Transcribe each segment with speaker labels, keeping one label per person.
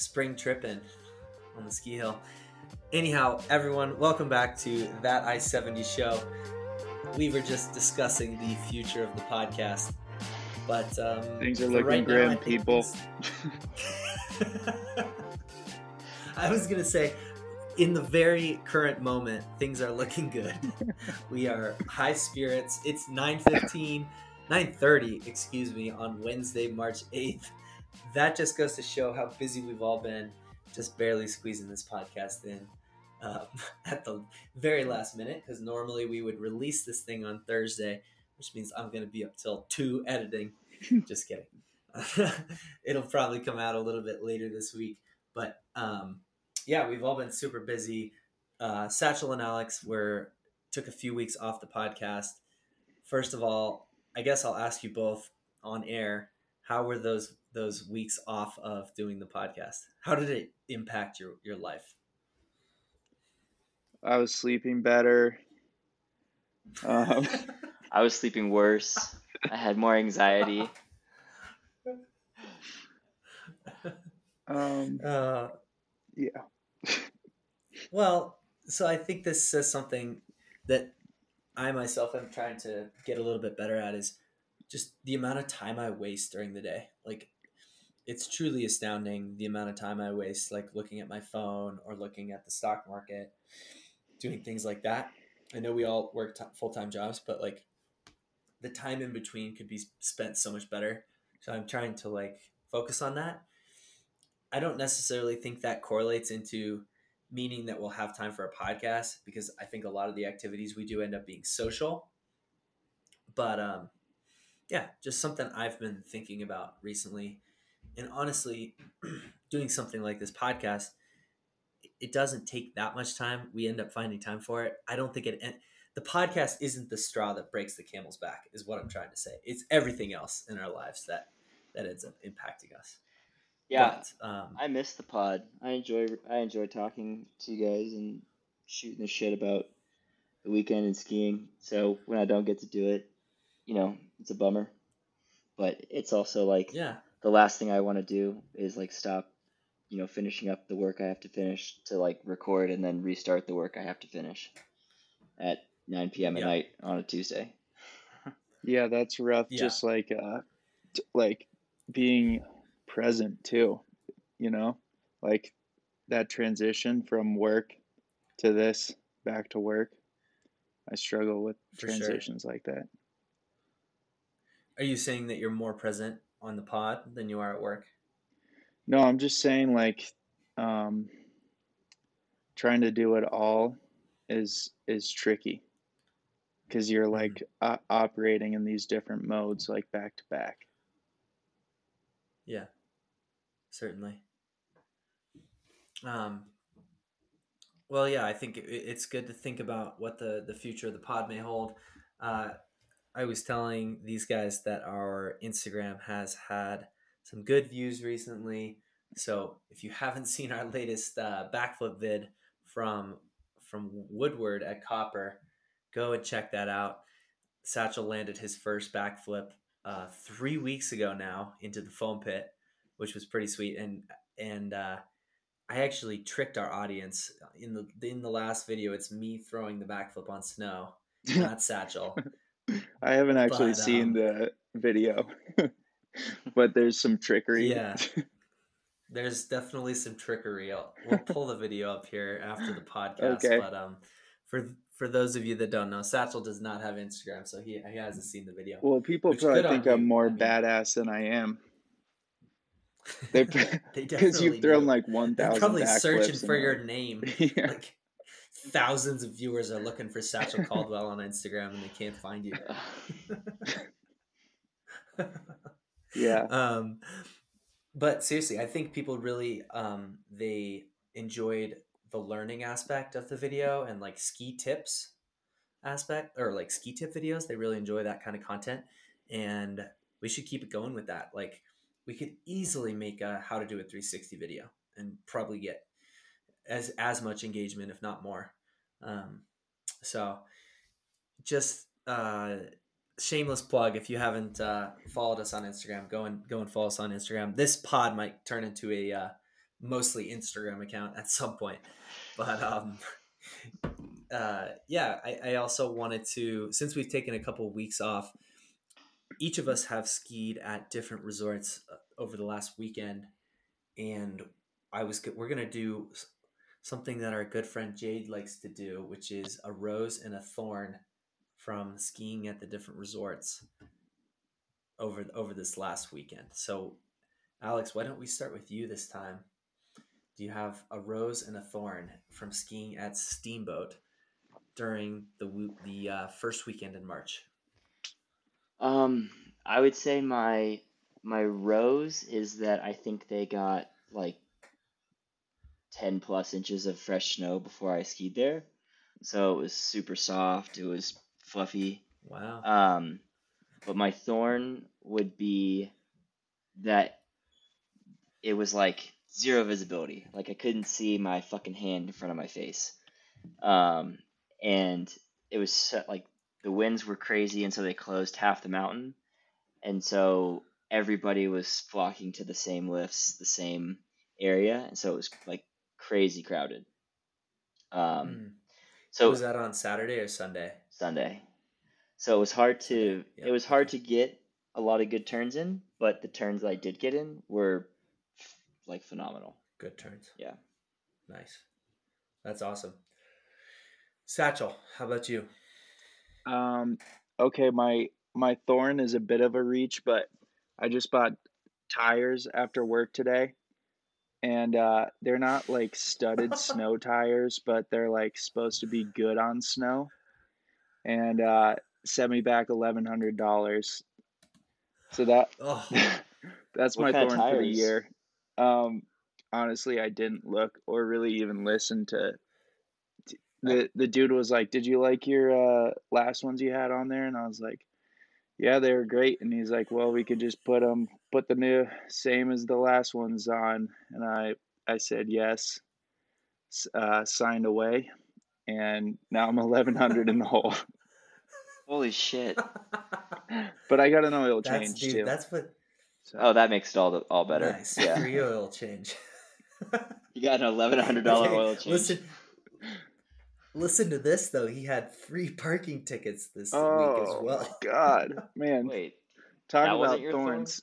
Speaker 1: spring tripping on the ski hill. Anyhow, everyone, welcome back to that I 70 show. We were just discussing the future of the podcast. But um,
Speaker 2: things are looking right grim, now, people.
Speaker 1: I was gonna say, in the very current moment, things are looking good. we are high spirits. It's 9:15, 9:30, excuse me, on Wednesday, March 8th. That just goes to show how busy we've all been, just barely squeezing this podcast in uh, at the very last minute. Because normally we would release this thing on Thursday, which means I'm gonna be up till two editing. just kidding. It'll probably come out a little bit later this week, but um, yeah, we've all been super busy. Uh, Satchel and Alex were took a few weeks off the podcast. First of all, I guess I'll ask you both on air. How were those those weeks off of doing the podcast? How did it impact your your life?
Speaker 2: I was sleeping better.
Speaker 3: Um, I was sleeping worse. I had more anxiety.
Speaker 2: Um, uh, yeah.
Speaker 1: well, so I think this says something that I myself am trying to get a little bit better at is just the amount of time I waste during the day. Like, it's truly astounding the amount of time I waste, like looking at my phone or looking at the stock market, doing things like that. I know we all work t- full time jobs, but like the time in between could be spent so much better. So I'm trying to like focus on that. I don't necessarily think that correlates into meaning that we'll have time for a podcast because I think a lot of the activities we do end up being social. But um, yeah, just something I've been thinking about recently. And honestly, doing something like this podcast, it doesn't take that much time. We end up finding time for it. I don't think it the podcast isn't the straw that breaks the camel's back is what i'm trying to say. It's everything else in our lives that that ends up impacting us.
Speaker 3: Yeah. But, um, i miss the pod. I enjoy i enjoy talking to you guys and shooting the shit about the weekend and skiing. So when i don't get to do it you know it's a bummer. But it's also like
Speaker 1: yeah
Speaker 3: the last thing i want to do is like stop you know finishing up the work i have to finish to like record and then restart the work i have to finish at 9 p.m. at night on a Tuesday.
Speaker 2: yeah, that's rough. Yeah. Just like uh, t- like being present too. You know, like that transition from work to this back to work. I struggle with For transitions sure. like that.
Speaker 1: Are you saying that you're more present on the pod than you are at work?
Speaker 2: No, I'm just saying like um, trying to do it all is is tricky because you're mm-hmm. like mm-hmm. uh, operating in these different modes like back to back
Speaker 1: yeah certainly um well yeah i think it, it's good to think about what the the future of the pod may hold uh i was telling these guys that our instagram has had some good views recently so if you haven't seen our latest uh, backflip vid from from woodward at copper Go and check that out. Satchel landed his first backflip uh, three weeks ago now into the foam pit, which was pretty sweet. And and uh, I actually tricked our audience in the in the last video. It's me throwing the backflip on snow, not Satchel.
Speaker 2: I haven't actually but, seen um, the video, but there's some trickery.
Speaker 1: Yeah, there's definitely some trickery. I'll, we'll pull the video up here after the podcast. Okay. But um, for for those of you that don't know, Satchel does not have Instagram, so he, he hasn't seen the video.
Speaker 2: Well, people probably think I'm more I mean, badass than I am. They because you've thrown do. like one thousand. Probably
Speaker 1: searching for your name. yeah. Like thousands of viewers are looking for Satchel Caldwell on Instagram and they can't find you.
Speaker 2: yeah.
Speaker 1: Um, but seriously, I think people really um, they enjoyed the learning aspect of the video and like ski tips aspect or like ski tip videos. They really enjoy that kind of content. And we should keep it going with that. Like we could easily make a how to do a 360 video and probably get as as much engagement, if not more. Um, so just uh, shameless plug if you haven't uh, followed us on Instagram, go and go and follow us on Instagram. This pod might turn into a uh, mostly Instagram account at some point. But um, uh, yeah, I, I also wanted to since we've taken a couple of weeks off. Each of us have skied at different resorts uh, over the last weekend, and I was we're gonna do something that our good friend Jade likes to do, which is a rose and a thorn from skiing at the different resorts over over this last weekend. So, Alex, why don't we start with you this time? Do you have a rose and a thorn from skiing at Steamboat during the the uh, first weekend in March?
Speaker 3: Um, I would say my my rose is that I think they got like 10 plus inches of fresh snow before I skied there. So it was super soft. It was fluffy.
Speaker 1: Wow.
Speaker 3: Um, but my thorn would be that it was like zero visibility. Like I couldn't see my fucking hand in front of my face. Um, and it was so, like the winds were crazy, and so they closed half the mountain. And so everybody was flocking to the same lifts, the same area, and so it was like crazy crowded. Um, mm.
Speaker 1: So was that on Saturday or Sunday?
Speaker 3: Sunday. So it was hard to yep. it was hard to get a lot of good turns in, but the turns that I did get in were like phenomenal.
Speaker 1: Good turns.
Speaker 3: Yeah.
Speaker 1: Nice. That's awesome. Satchel, how about you?
Speaker 2: Um okay, my my thorn is a bit of a reach, but I just bought tires after work today and uh, they're not like studded snow tires, but they're like supposed to be good on snow. And uh, sent me back eleven hundred dollars. So that oh. that's my thorn for the year. Um, honestly, I didn't look or really even listen to. The the dude was like, "Did you like your uh, last ones you had on there?" And I was like, "Yeah, they were great." And he's like, "Well, we could just put them put the new same as the last ones on. And i i said yes. Uh, signed away. And now i'm 1100 in the hole.
Speaker 3: Holy shit.
Speaker 2: But i got an oil that's, change dude, too.
Speaker 1: that's what
Speaker 3: so. oh that makes it all the, all better.
Speaker 1: Nice. yeah. Free oil change.
Speaker 3: You got an $1100 oil change?
Speaker 1: Listen listen to this though he had free parking tickets this
Speaker 2: oh,
Speaker 1: week as well
Speaker 2: god man
Speaker 3: wait
Speaker 2: talking about thorns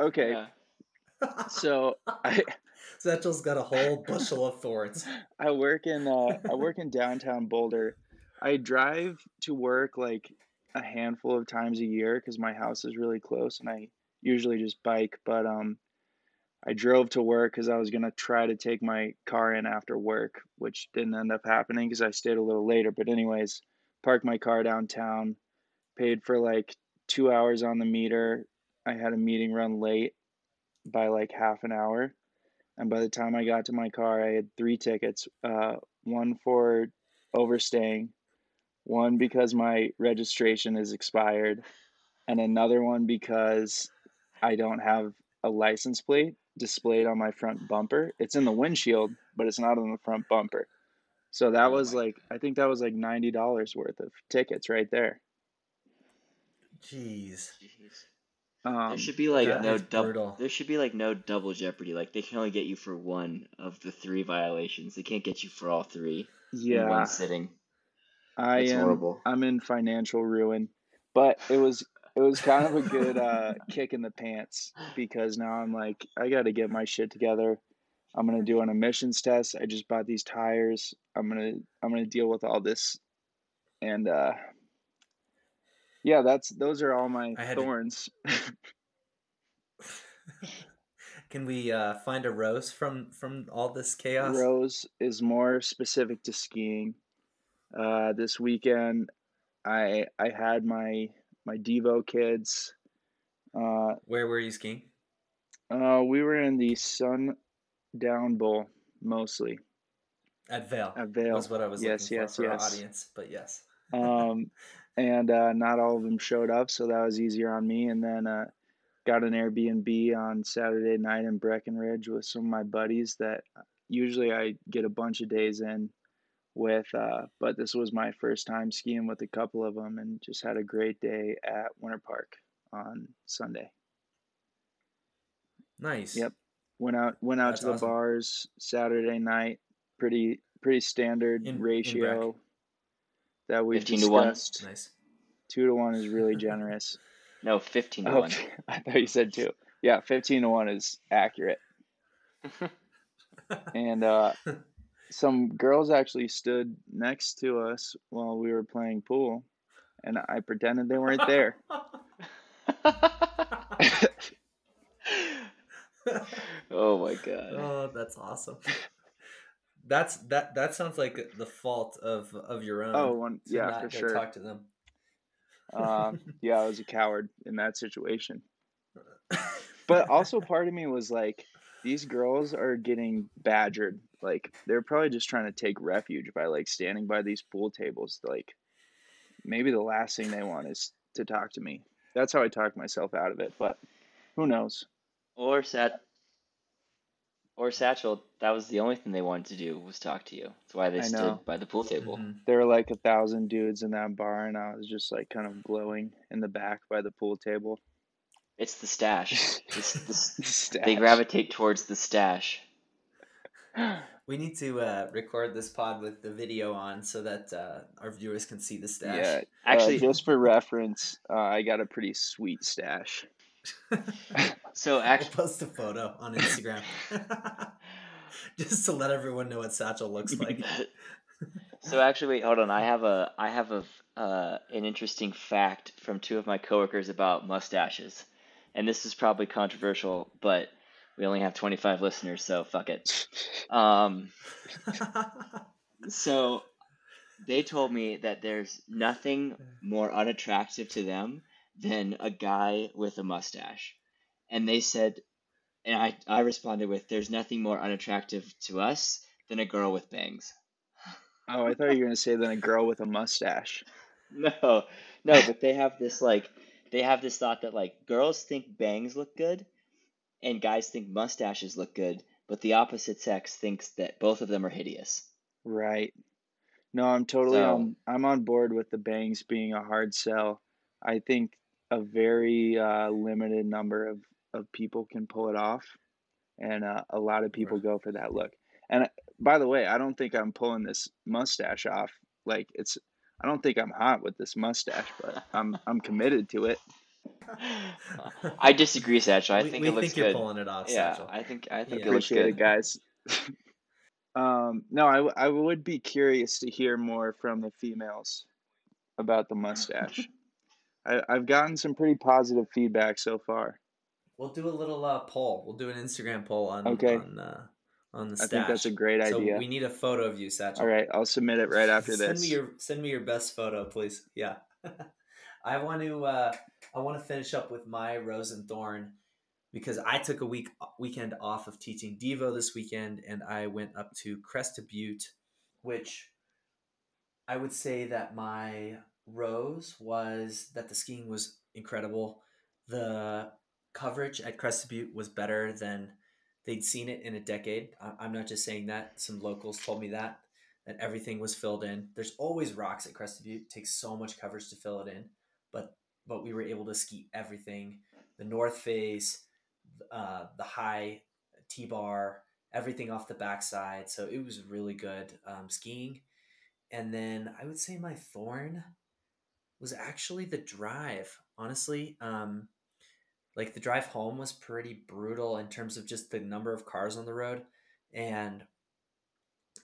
Speaker 2: Okay. Yeah. so I
Speaker 1: Satchel's got a whole bushel of thorns.
Speaker 2: I work in uh, I work in downtown Boulder. I drive to work like a handful of times a year because my house is really close, and I usually just bike. But um, I drove to work because I was gonna try to take my car in after work, which didn't end up happening because I stayed a little later. But anyways, parked my car downtown, paid for like two hours on the meter, I had a meeting run late by like half an hour. And by the time I got to my car, I had three tickets uh, one for overstaying, one because my registration is expired, and another one because I don't have a license plate displayed on my front bumper. It's in the windshield, but it's not on the front bumper. So that oh was like, I think that was like $90 worth of tickets right there.
Speaker 1: Jeez.
Speaker 3: Um, there should be like no double. There should be like no double jeopardy. Like they can only get you for one of the three violations. They can't get you for all three.
Speaker 2: Yeah, in
Speaker 3: one sitting.
Speaker 2: I That's am. Horrible. I'm in financial ruin, but it was it was kind of a good uh, kick in the pants because now I'm like I got to get my shit together. I'm gonna do an emissions test. I just bought these tires. I'm gonna I'm gonna deal with all this, and uh, yeah, that's those are all my thorns.
Speaker 1: Can we uh, find a rose from from all this chaos?
Speaker 2: Rose is more specific to skiing. Uh, this weekend, I I had my my Devo kids. Uh,
Speaker 1: Where were you skiing?
Speaker 2: Uh, we were in the Sundown Bowl mostly.
Speaker 1: At Vail.
Speaker 2: At Vail.
Speaker 1: Was what I was yes, looking yes, for yes. audience, but yes.
Speaker 2: um, and uh, not all of them showed up, so that was easier on me. And then uh, got an Airbnb on Saturday night in Breckenridge with some of my buddies that usually I get a bunch of days in with, uh, but this was my first time skiing with a couple of them, and just had a great day at Winter Park on Sunday.
Speaker 1: Nice.
Speaker 2: Yep. Went out went out That's to the awesome. bars Saturday night. Pretty pretty standard in, ratio in that we've 15 discussed. To one. Nice. Two to one is really generous.
Speaker 3: no, fifteen to oh, one.
Speaker 2: I thought you said two. Yeah, fifteen to one is accurate. and uh, some girls actually stood next to us while we were playing pool, and I pretended they weren't there.
Speaker 3: oh my god!
Speaker 1: Oh, that's awesome. That's that. That sounds like the fault of of your own.
Speaker 2: Oh, one, yeah, for sure.
Speaker 1: Talk to them.
Speaker 2: Um, yeah, I was a coward in that situation. But also, part of me was like, these girls are getting badgered. Like they're probably just trying to take refuge by like standing by these pool tables. Like maybe the last thing they want is to talk to me. That's how I talk myself out of it. But who knows?
Speaker 3: Or Sat or Satchel, that was the only thing they wanted to do was talk to you. That's why they I stood know. by the pool table. Mm-hmm.
Speaker 2: There were like a thousand dudes in that bar, and I was just like kind of glowing in the back by the pool table.
Speaker 3: It's the stash. It's the, stash. They gravitate towards the stash.
Speaker 1: We need to uh, record this pod with the video on so that uh, our viewers can see the stash. Yeah,
Speaker 2: actually, uh, just for reference, uh, I got a pretty sweet stash.
Speaker 3: so actually,
Speaker 1: we'll post a photo on Instagram just to let everyone know what Satchel looks like.
Speaker 3: so actually, wait, hold on. I have a I have a uh, an interesting fact from two of my coworkers about mustaches and this is probably controversial, but we only have 25 listeners, so fuck it. Um, so they told me that there's nothing more unattractive to them than a guy with a mustache. And they said, and I, I responded with, there's nothing more unattractive to us than a girl with bangs.
Speaker 2: Oh, I thought you were going to say than a girl with a mustache.
Speaker 3: No, no, but they have this like they have this thought that like girls think bangs look good and guys think mustaches look good, but the opposite sex thinks that both of them are hideous.
Speaker 2: Right. No, I'm totally so, on I'm on board with the bangs being a hard sell. I think a very uh, limited number of, of people can pull it off and uh, a lot of people right. go for that look. And by the way, I don't think I'm pulling this mustache off like it's I don't think I'm hot with this mustache, but I'm I'm committed to it.
Speaker 3: I disagree, Satchel. I we, think we it looks think
Speaker 1: good. you're pulling it off.
Speaker 3: Yeah,
Speaker 1: Satchel.
Speaker 3: I think I think yeah. it looks good,
Speaker 2: it, guys. um, no, I I would be curious to hear more from the females about the mustache. I, I've gotten some pretty positive feedback so far.
Speaker 1: We'll do a little uh, poll. We'll do an Instagram poll on okay. on uh, on the stash. I think
Speaker 2: that's a great idea.
Speaker 1: So we need a photo of you, Satchel.
Speaker 2: All right, I'll submit it right after
Speaker 1: send
Speaker 2: this.
Speaker 1: Send me your send me your best photo, please. Yeah. I want to uh, I want to finish up with my rose and thorn because I took a week weekend off of teaching Devo this weekend, and I went up to Crested Butte, which I would say that my rose was that the skiing was incredible. The coverage at Crested Butte was better than they'd seen it in a decade. I'm not just saying that. Some locals told me that that everything was filled in. There's always rocks at Crested Butte. It takes so much coverage to fill it in, but we were able to ski everything: the north face, uh, the high T bar, everything off the backside. So it was really good um, skiing. And then I would say my thorn was actually the drive. Honestly, um, like the drive home was pretty brutal in terms of just the number of cars on the road and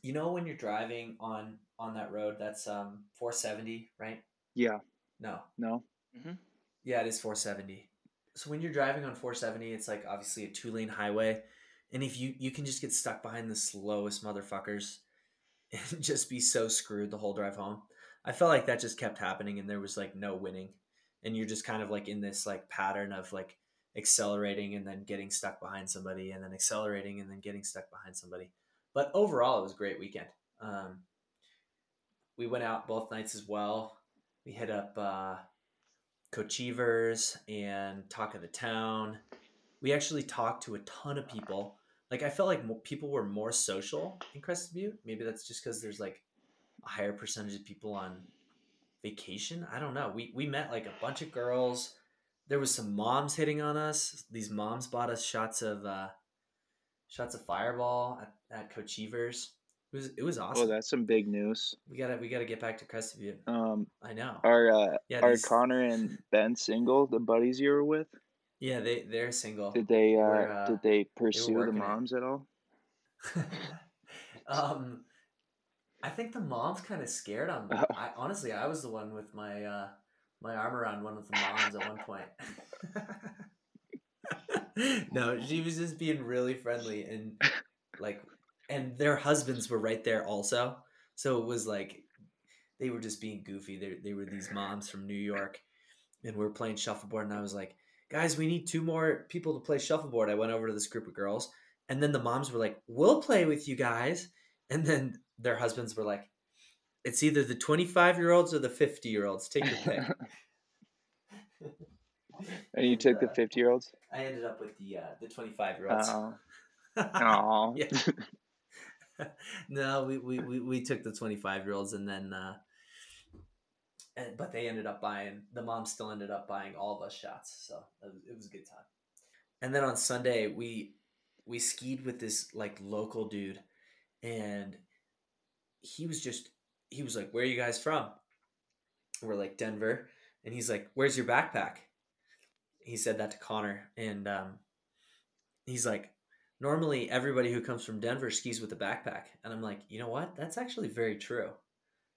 Speaker 1: you know when you're driving on on that road that's um 470 right
Speaker 2: yeah
Speaker 1: no
Speaker 2: no
Speaker 3: mm-hmm.
Speaker 1: yeah it is 470 so when you're driving on 470 it's like obviously a two lane highway and if you you can just get stuck behind the slowest motherfuckers and just be so screwed the whole drive home i felt like that just kept happening and there was like no winning and you're just kind of like in this like pattern of like accelerating and then getting stuck behind somebody and then accelerating and then getting stuck behind somebody. But overall, it was a great weekend. Um, we went out both nights as well. We hit up uh, Kochevar's and Talk of the Town. We actually talked to a ton of people. Like I felt like people were more social in Crested Butte. Maybe that's just because there's like a higher percentage of people on vacation. I don't know. We we met like a bunch of girls there was some moms hitting on us. These moms bought us shots of uh, shots of Fireball at, at Kochevar's. It was it was awesome.
Speaker 2: Oh, that's some big news.
Speaker 1: we gotta we gotta get back to Butte.
Speaker 2: Um,
Speaker 1: I know.
Speaker 2: are uh,
Speaker 1: Yeah,
Speaker 2: are
Speaker 1: these-
Speaker 2: Connor and Ben single? The buddies you were with?
Speaker 1: Yeah, they they're single.
Speaker 2: Did they uh,
Speaker 1: uh,
Speaker 2: did they pursue the
Speaker 1: working it.
Speaker 2: moms at all?
Speaker 1: um, I think the mom's kind of scared on me.
Speaker 2: Oh.
Speaker 1: I honestly, I was the one with my uh, my arm around one of the moms at one point. no, she was just being really friendly and like, and their husbands were right there also. So it was like they were just being goofy. They they were these moms from New York, and we are playing shuffleboard. And I was like, guys, we need two more people to play shuffleboard. I went over to this group of girls, and then the moms were like, we'll play with you guys. And then their husbands were like, it's either the 25 year olds or the 50 year olds. Take your pick.
Speaker 2: And you took the
Speaker 1: uh,
Speaker 2: fifty year olds?
Speaker 1: I ended up with the uh, the 25 year olds.
Speaker 2: Oh, oh.
Speaker 1: Yeah. no, we, we, we, we took the 25 year olds and then, uh, and, but they ended up buying, the mom still ended up buying all of us shots. So it was, a good time. And then on Sunday, we, we skied with this like local dude and he was just, he was like, where are you guys from? We're like Denver. And he's like, where's your backpack? He said that to Connor. And, um, he's like, normally everybody who comes from Denver skis with a backpack. And I'm like, you know what? That's actually very true.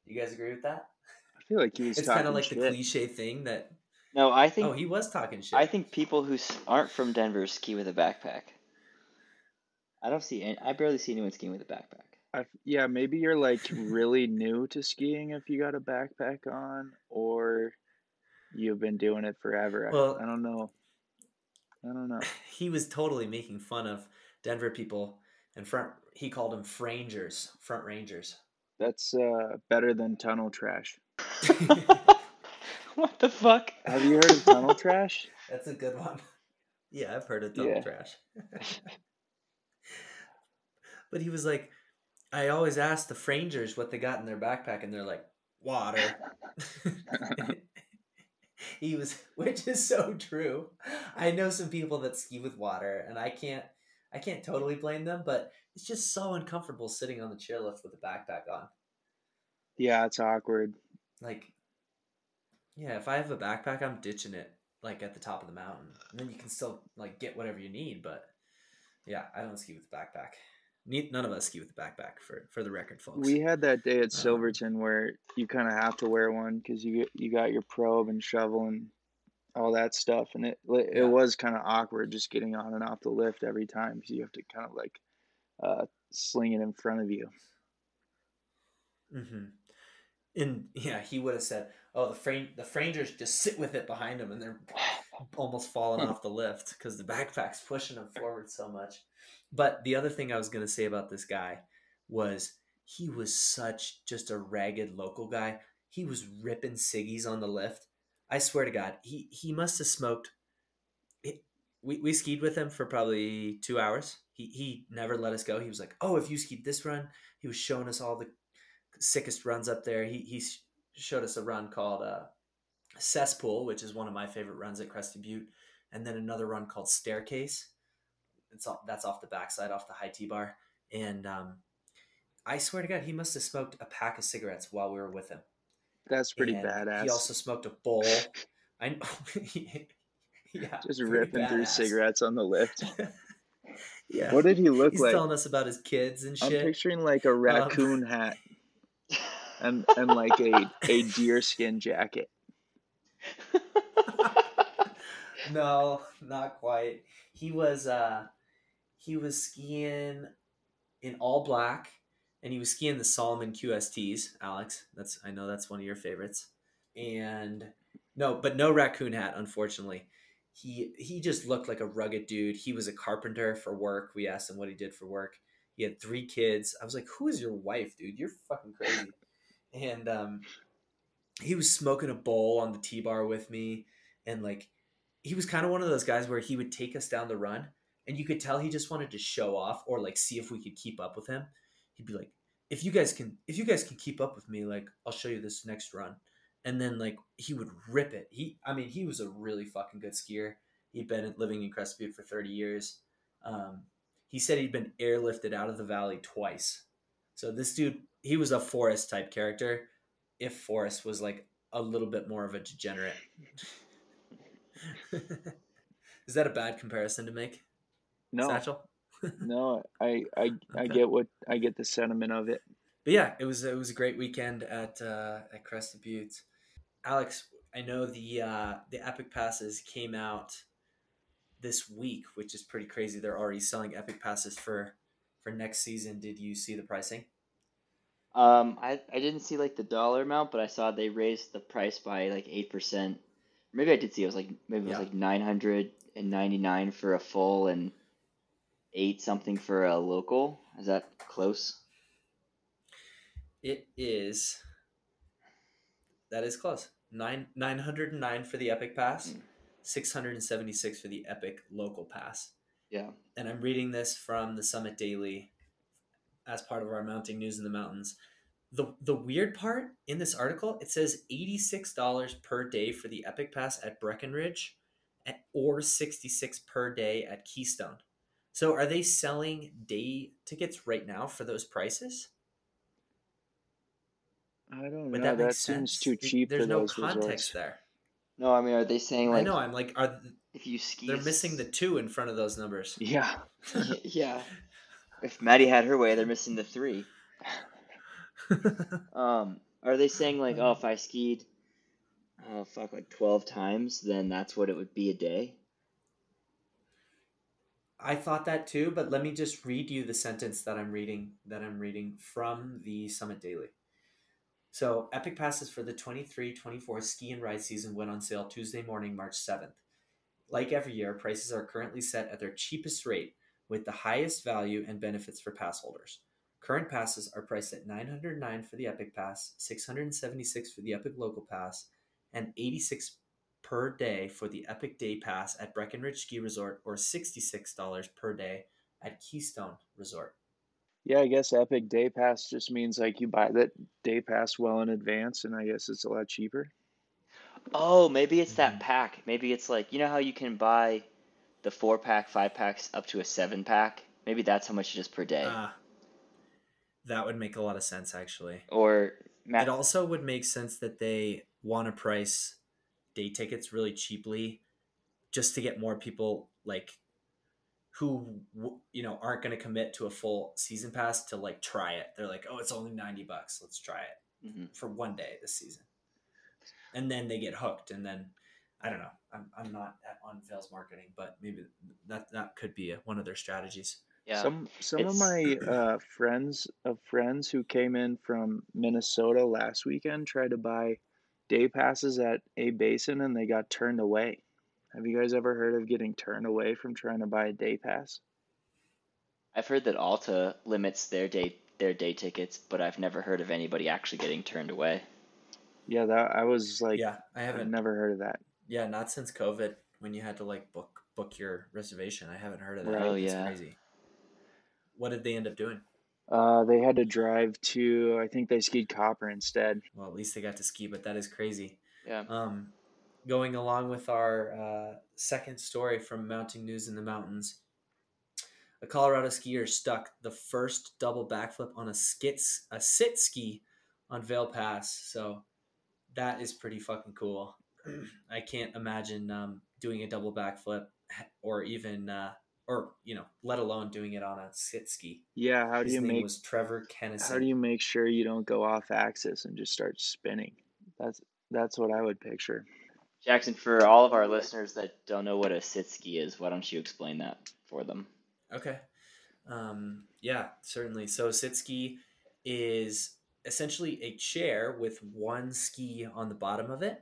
Speaker 1: You guys agree with that?
Speaker 2: I feel like he was
Speaker 1: It's kind of like
Speaker 2: shit.
Speaker 1: the cliche thing that
Speaker 3: No, I think
Speaker 1: oh he was talking shit.
Speaker 3: I think people who aren't from Denver ski with a backpack. I don't see. Any, I barely see anyone skiing with a backpack.
Speaker 2: I, yeah, maybe you're like really new to skiing if you got a backpack on, or you've been doing it forever. I-
Speaker 1: Well-
Speaker 2: I, don't know. I don't know.
Speaker 1: he was totally making fun of Denver people and front. He called them frangers, front rangers.
Speaker 2: That's uh, better than tunnel trash.
Speaker 3: what the fuck?
Speaker 2: Have you heard of tunnel trash?
Speaker 1: That's a good one. Yeah, I've heard of tunnel
Speaker 2: Yeah.
Speaker 1: trash. but he was like, I always ask the frangers what they got in their backpack, and they're like, water. he was, which is so true. I know some people that ski with water, and I can't, I can't totally blame them, but it's just so uncomfortable sitting on the chairlift with a backpack on.
Speaker 2: Yeah, it's awkward.
Speaker 1: Like, yeah, if I have a backpack, I'm ditching it like at the top of the mountain, and then you can still like get whatever you need. But yeah, I don't ski with a backpack. None of us ski with a backpack for for the record, folks.
Speaker 2: We had that day at
Speaker 1: Um,
Speaker 2: Silverton where you kind of have to wear one because you you got your probe and shovel and all that stuff, and it it
Speaker 1: Yeah.
Speaker 2: was kind of awkward just getting on and off the lift every time because you have to kind of like uh, sling it in front of you.
Speaker 1: Mm-hmm. And yeah, he would have said, "Oh, the frame the frangers just sit with it behind them, and they're almost falling off the lift because the backpack's pushing them forward so much." But the other thing I was gonna say about this guy was he was such just a ragged local guy. He was ripping ciggies on the lift. I swear to God, he he must have smoked. It, we we skied with him for probably two hours. He he never let us go. He was like, "Oh, if you skied this run," he was showing us all the sickest runs up there. He he showed us a run called uh, Cesspool, which is one of my favorite runs at Crested Butte, and then another run called Staircase. It's off, that's off the backside, off the high T bar, and um, I swear to God, he must have smoked a pack of cigarettes while we were with him.
Speaker 2: That's pretty
Speaker 1: And
Speaker 2: badass.
Speaker 1: He also smoked a bowl. I know. yeah,
Speaker 2: just ripping through cigarettes on the lift.
Speaker 1: yeah.
Speaker 2: What did he look like?
Speaker 1: He's
Speaker 2: like?
Speaker 1: telling us about his kids and shit.
Speaker 2: I'm picturing like a raccoon hat and and like a a deer skin jacket.
Speaker 1: no, not quite. He was uh he was skiing in all black and he was skiing the Salomon QSTs, Alex. That's I know that's one of your favorites. And no, but no raccoon hat unfortunately. He he just looked like a rugged dude. He was a carpenter for work. We asked him what he did for work. He had three kids. I was like, "Who is your wife, dude? You're fucking crazy." and um he was smoking a bowl on the T-bar with me and like he was kind of one of those guys where he would take us down the run and you could tell he just wanted to show off or like see if we could keep up with him he'd be like if you guys can if you guys can keep up with me like i'll show you this next run and then like he would rip it he i mean he was a really fucking good skier he'd been living in crested butte for 30 years um, he said he'd been airlifted out of the valley twice. So this dude, he was a Forrest type character. If Forrest was like a little bit more of a degenerate. Is that a bad comparison to make?
Speaker 2: No. Satchel? no, I I okay. I get what I get the sentiment of it.
Speaker 1: But yeah, it was it was a great weekend at uh, at Crested Buttes. Alex, I know the uh, the Epic passes came out this week, which is pretty crazy. They're already selling Epic passes for for next season. Did you see the pricing?
Speaker 3: Um, I I didn't see like the dollar amount, but I saw they raised the price by like eight percent. Maybe I did see it was like maybe it was yeah. like nine hundred and ninety nine for a full and eight something for a local. Is that close?
Speaker 1: It is. That is close. Nine nine hundred and nine for the Epic Pass, mm. six hundred and seventy six for the Epic Local Pass.
Speaker 3: Yeah.
Speaker 1: And I'm reading this from the Summit Daily as part of our mounting news in the mountains. The the weird part in this article, it says $86 per day for the Epic Pass at Breckenridge or 66 per day at Keystone. So are they selling day tickets right now for those prices?
Speaker 2: I don't Would know. That, that seems too cheap. There's no context resorts. there.
Speaker 3: No, I mean, are they saying like? I
Speaker 1: know. I'm like, are if you ski, they're missing the two in front of those numbers.
Speaker 2: Yeah,
Speaker 3: yeah. If Maddie had her way, they're missing the three. um, are they saying like, oh, if I skied, oh fuck, like twelve times, then that's what it would be a day?
Speaker 1: I thought that too, but let me just read you the sentence that I'm reading that I'm reading from the Summit Daily. So, Epic passes for the 23-24 ski and ride season went on sale Tuesday morning, March 7th. Like every year, prices are currently set at their cheapest rate with the highest value and benefits for pass holders. Current passes are priced at 909 for the Epic Pass, 676 for the Epic Local Pass, and 86 per day for the Epic Day Pass at Breckenridge Ski Resort or $66 per day at Keystone Resort.
Speaker 2: Yeah, I guess Epic Day Pass just means like you buy that day pass well in advance and I guess it's a lot cheaper.
Speaker 3: Oh, maybe it's that mm-hmm. pack. Maybe it's like you know how you can buy the four pack, five packs up to a seven pack. Maybe that's how much it is per day. Uh,
Speaker 1: that would make a lot of sense, actually.
Speaker 3: Or
Speaker 1: Matt- it also would make sense that they want to price day tickets really cheaply, just to get more people like who you know aren't going to commit to a full season pass to like try it. They're like, oh, it's only ninety bucks. Let's try it mm-hmm. for one day this season and then they get hooked and then I don't know. I'm, I'm not on Vail's marketing, but maybe that that could be a, one of their strategies.
Speaker 2: Yeah. Some some it's... of my uh, friends of friends who came in from Minnesota last weekend tried to buy day passes at A-Basin and they got turned away. Have you guys ever heard of getting turned away from trying to buy a day pass?
Speaker 3: I've heard that Alta limits their day their day tickets, but I've never heard of anybody actually getting turned away.
Speaker 2: Yeah, that I was like, yeah, I haven't I've never heard of that.
Speaker 1: Yeah, not since COVID when you had to like book book your reservation. I haven't heard of that. Oh it's yeah, crazy. What did they end up doing?
Speaker 2: Uh, they had to drive to. I think they skied Copper instead.
Speaker 1: Well, at least they got to ski, but that is crazy.
Speaker 3: Yeah.
Speaker 1: Um, going along with our uh, second story from Mounting News in the Mountains, a Colorado skier stuck the first double backflip on a skits a sit ski on Vail Pass. So that is pretty fucking cool. I can't imagine um, doing a double backflip or even uh, or you know, let alone doing it on a sit ski.
Speaker 2: Yeah, how do His you make
Speaker 1: was Trevor Kennison.
Speaker 2: How do you make sure you don't go off axis and just start spinning? That's that's what I would picture.
Speaker 3: Jackson, for all of our listeners that don't know what a sit ski is, why don't you explain that for them?
Speaker 1: Okay. Um, yeah, certainly. So sit ski is essentially a chair with one ski on the bottom of it.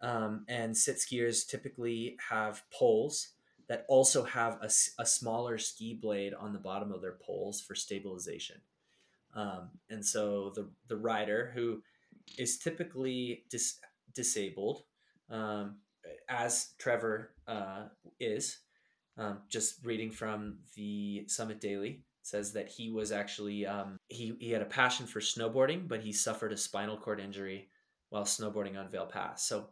Speaker 1: Um, and sit skiers typically have poles that also have a, a, smaller ski blade on the bottom of their poles for stabilization. Um, and so the, the rider who is typically dis, disabled, um, as Trevor uh, is, um, just reading from the Summit Daily, says that he was actually um, he he had a passion for snowboarding, but he suffered a spinal cord injury while snowboarding on Vail Pass. So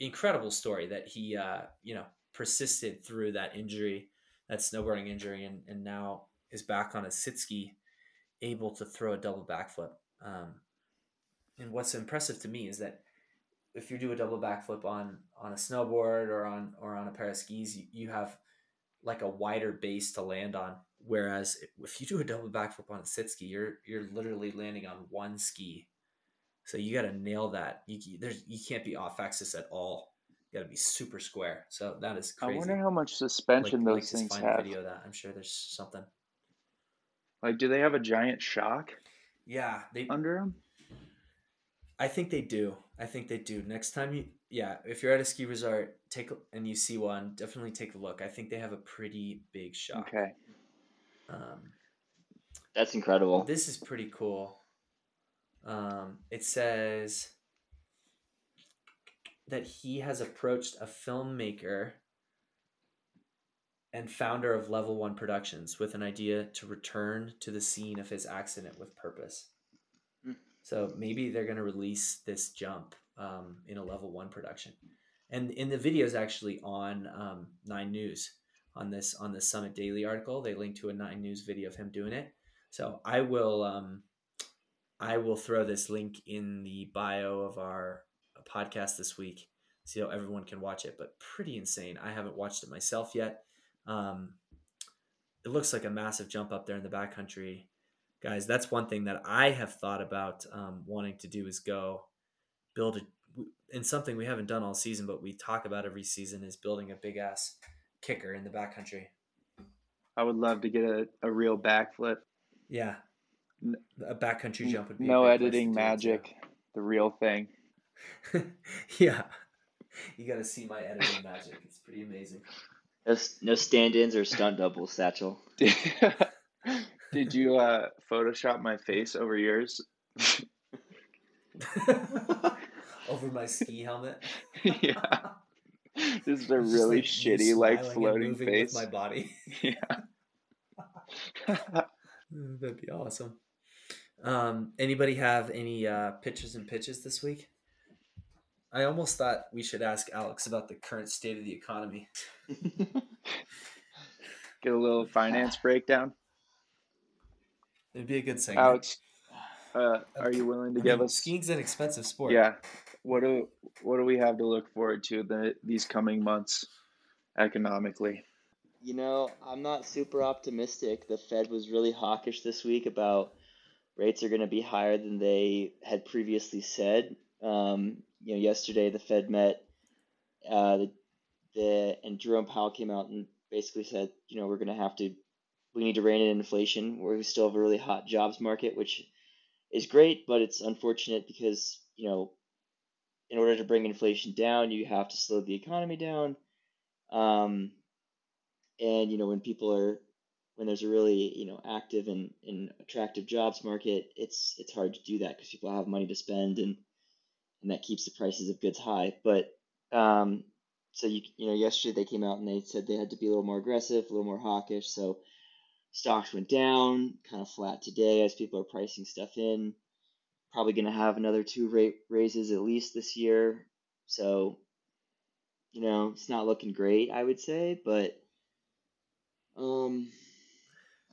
Speaker 1: incredible story that he uh, you know persisted through that injury that snowboarding injury and, and now is back on a sit ski, able to throw a double backflip. Um, and what's impressive to me is that if you do a double backflip on on a snowboard or on or on a pair of skis, you, you have like a wider base to land on. Whereas if you do a double backflip on a sit ski, you're you're literally landing on one ski. So you got to nail that. You there's you can't be off axis at all. You got to be super square. So that is crazy.
Speaker 2: I wonder how much suspension like, those like things have.
Speaker 1: video that. I'm sure there's something.
Speaker 2: Like, do they have a giant shock?
Speaker 1: Yeah,
Speaker 2: they under them.
Speaker 1: I think they do. I think they do. Next time you, yeah, if you're at a ski resort, take and you see one, definitely take a look. I think they have a pretty big shock.
Speaker 2: Okay.
Speaker 1: Um,
Speaker 3: That's incredible.
Speaker 1: This is pretty cool. Um, it says that he has approached a filmmaker and founder of Level One Productions with an idea to return to the scene of his accident with purpose. Mm. So maybe they're going to release this jump um, in a Level One production, and in the video is actually on um, Nine News on this on the Summit Daily article. They link to a Nine News video of him doing it. So I will um, I will throw this link in the bio of our podcast this week, so everyone can watch it. But pretty insane. I haven't watched it myself yet. Um, it looks like a massive jump up there in the backcountry, guys. That's one thing that I have thought about um, wanting to do is go build a and something we haven't done all season, but we talk about every season is building a big ass kicker in the backcountry.
Speaker 2: I would love to get a, a real backflip.
Speaker 1: Yeah, a backcountry jump would be
Speaker 2: no editing magic, the real thing.
Speaker 1: yeah, you got to see my editing magic. It's pretty amazing.
Speaker 3: No, no stand-ins or stunt doubles, Satchel.
Speaker 2: Did you uh, Photoshop my face over yours?
Speaker 1: over my ski helmet.
Speaker 2: yeah. This is a really like shitty, like floating face.
Speaker 1: my body.
Speaker 2: Yeah.
Speaker 1: That'd be awesome. Um, anybody have any uh, pitches and pitches this week? I almost thought we should ask Alex about the current state of the economy.
Speaker 2: Get a little finance breakdown.
Speaker 1: It'd be a good segment.
Speaker 2: Alex, uh, are you willing to I give mean, us?
Speaker 1: Skiing's an expensive sport.
Speaker 2: Yeah. What do What do we have to look forward to the these coming months, economically?
Speaker 3: You know, I'm not super optimistic. The Fed was really hawkish this week about rates are going to be higher than they had previously said. Um, you know, yesterday the Fed met, uh, the, the and Jerome Powell came out and basically said, you know, we're going to have to, we need to rein in inflation. We still have a really hot jobs market, which is great, but it's unfortunate because you know, in order to bring inflation down, you have to slow the economy down. Um, and you know, when people are when there's a really you know active and, and attractive jobs market, it's it's hard to do that because people have money to spend and and that keeps the prices of goods high. But um, so you you know yesterday they came out and they said they had to be a little more aggressive, a little more hawkish. So stocks went down, kind of flat today as people are pricing stuff in. Probably going to have another two rate raises at least this year. So you know it's not looking great, I would say, but um.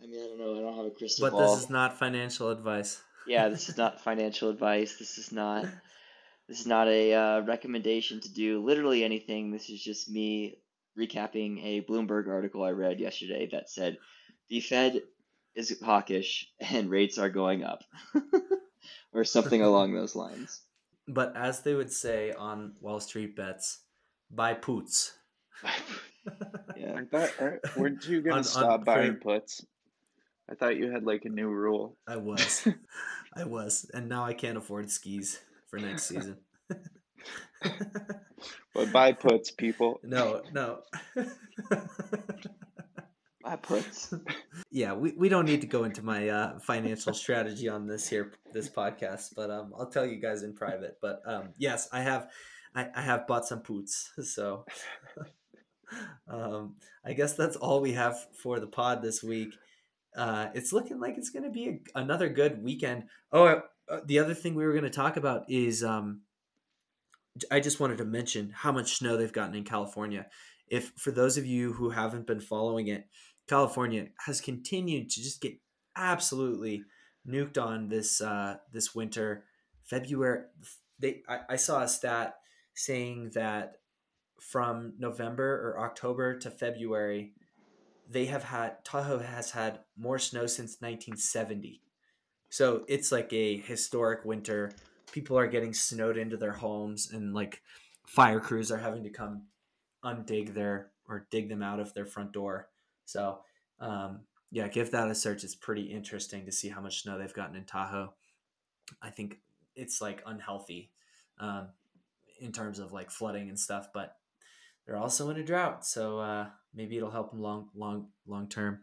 Speaker 3: I mean, I don't know. I don't have a crystal
Speaker 1: but
Speaker 3: ball.
Speaker 1: But this is not financial advice.
Speaker 3: yeah, this is not financial advice. This is not this is not a uh, recommendation to do literally anything. This is just me recapping a Bloomberg article I read yesterday that said the Fed is hawkish and rates are going up, or something along those lines.
Speaker 1: But as they would say on Wall Street bets, buy puts.
Speaker 2: yeah. I thought, weren't you going to stop on, buying for, puts? I thought you had like a new rule.
Speaker 1: I was. I was. And now I can't afford skis for next season.
Speaker 2: but buy puts, people.
Speaker 1: No, no.
Speaker 3: buy puts.
Speaker 1: Yeah, we, we don't need to go into my uh, financial strategy on this here this podcast, but um, I'll tell you guys in private. But um, yes, I have I, I have bought some puts, so um, I guess that's all we have for the pod this week. Uh, it's looking like it's going to be a, another good weekend. Oh, uh, the other thing we were going to talk about is um, I just wanted to mention how much snow they've gotten in California. if for those of you who haven't been following it, California has continued to just get absolutely nuked on this uh, this winter. February, they I, I saw a stat saying that from November or October to February, they have had Tahoe has had more snow since 1970. So it's like a historic winter. People are getting snowed into their homes, and like fire crews are having to come undig their or dig them out of their front door. So um, yeah, give that a search. It's pretty interesting to see how much snow they've gotten in Tahoe. I think it's like unhealthy um, in terms of like flooding and stuff, but they're also in a drought, so uh, maybe it'll help them long, long, long term.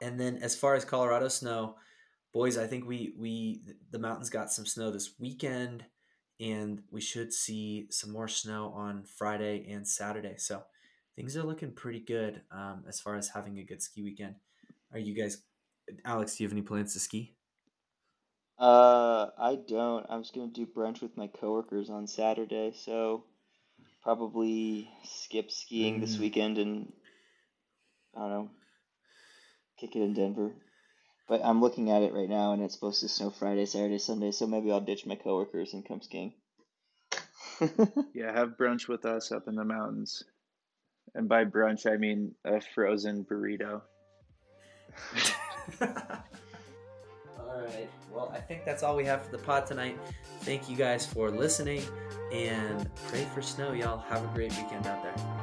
Speaker 1: And then as far as Colorado snow, boys, I think we we the mountains got some snow this weekend, and we should see some more snow on Friday and Saturday. So things are looking pretty good um, as far as having a good ski weekend. Are you guys, Alex? Do you have any plans to ski?
Speaker 3: Uh, I don't. I'm just gonna do brunch with my coworkers on Saturday, so probably skip skiing mm. this weekend and I don't know, kick it in Denver. But I'm looking at it right now, and it's supposed to snow Friday, Saturday, Sunday. So maybe I'll ditch my coworkers and come skiing.
Speaker 2: yeah, have brunch with us up in the mountains. And by brunch, I mean a frozen burrito.
Speaker 1: all right. Well, I think that's all we have for the pod tonight. Thank you guys for listening and pray for snow, y'all. Have a great weekend out there.